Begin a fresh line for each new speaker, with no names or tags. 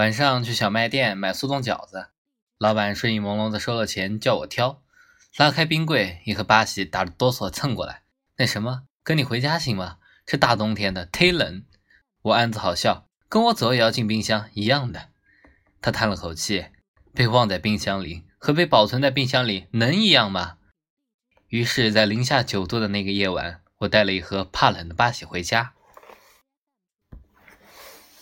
晚上去小卖店买速冻饺子老板睡意朦胧的收了钱叫我挑拉开冰柜一盒八喜打着哆嗦蹭过来那什么跟你回家行吗？这大冬天的忒冷。我暗自好笑跟我走也要进冰箱一样的。他叹了口气被忘在冰箱里和被保存在冰箱里能一样吗？于是在零下九度的那个夜晚我带了一盒怕冷的八喜回家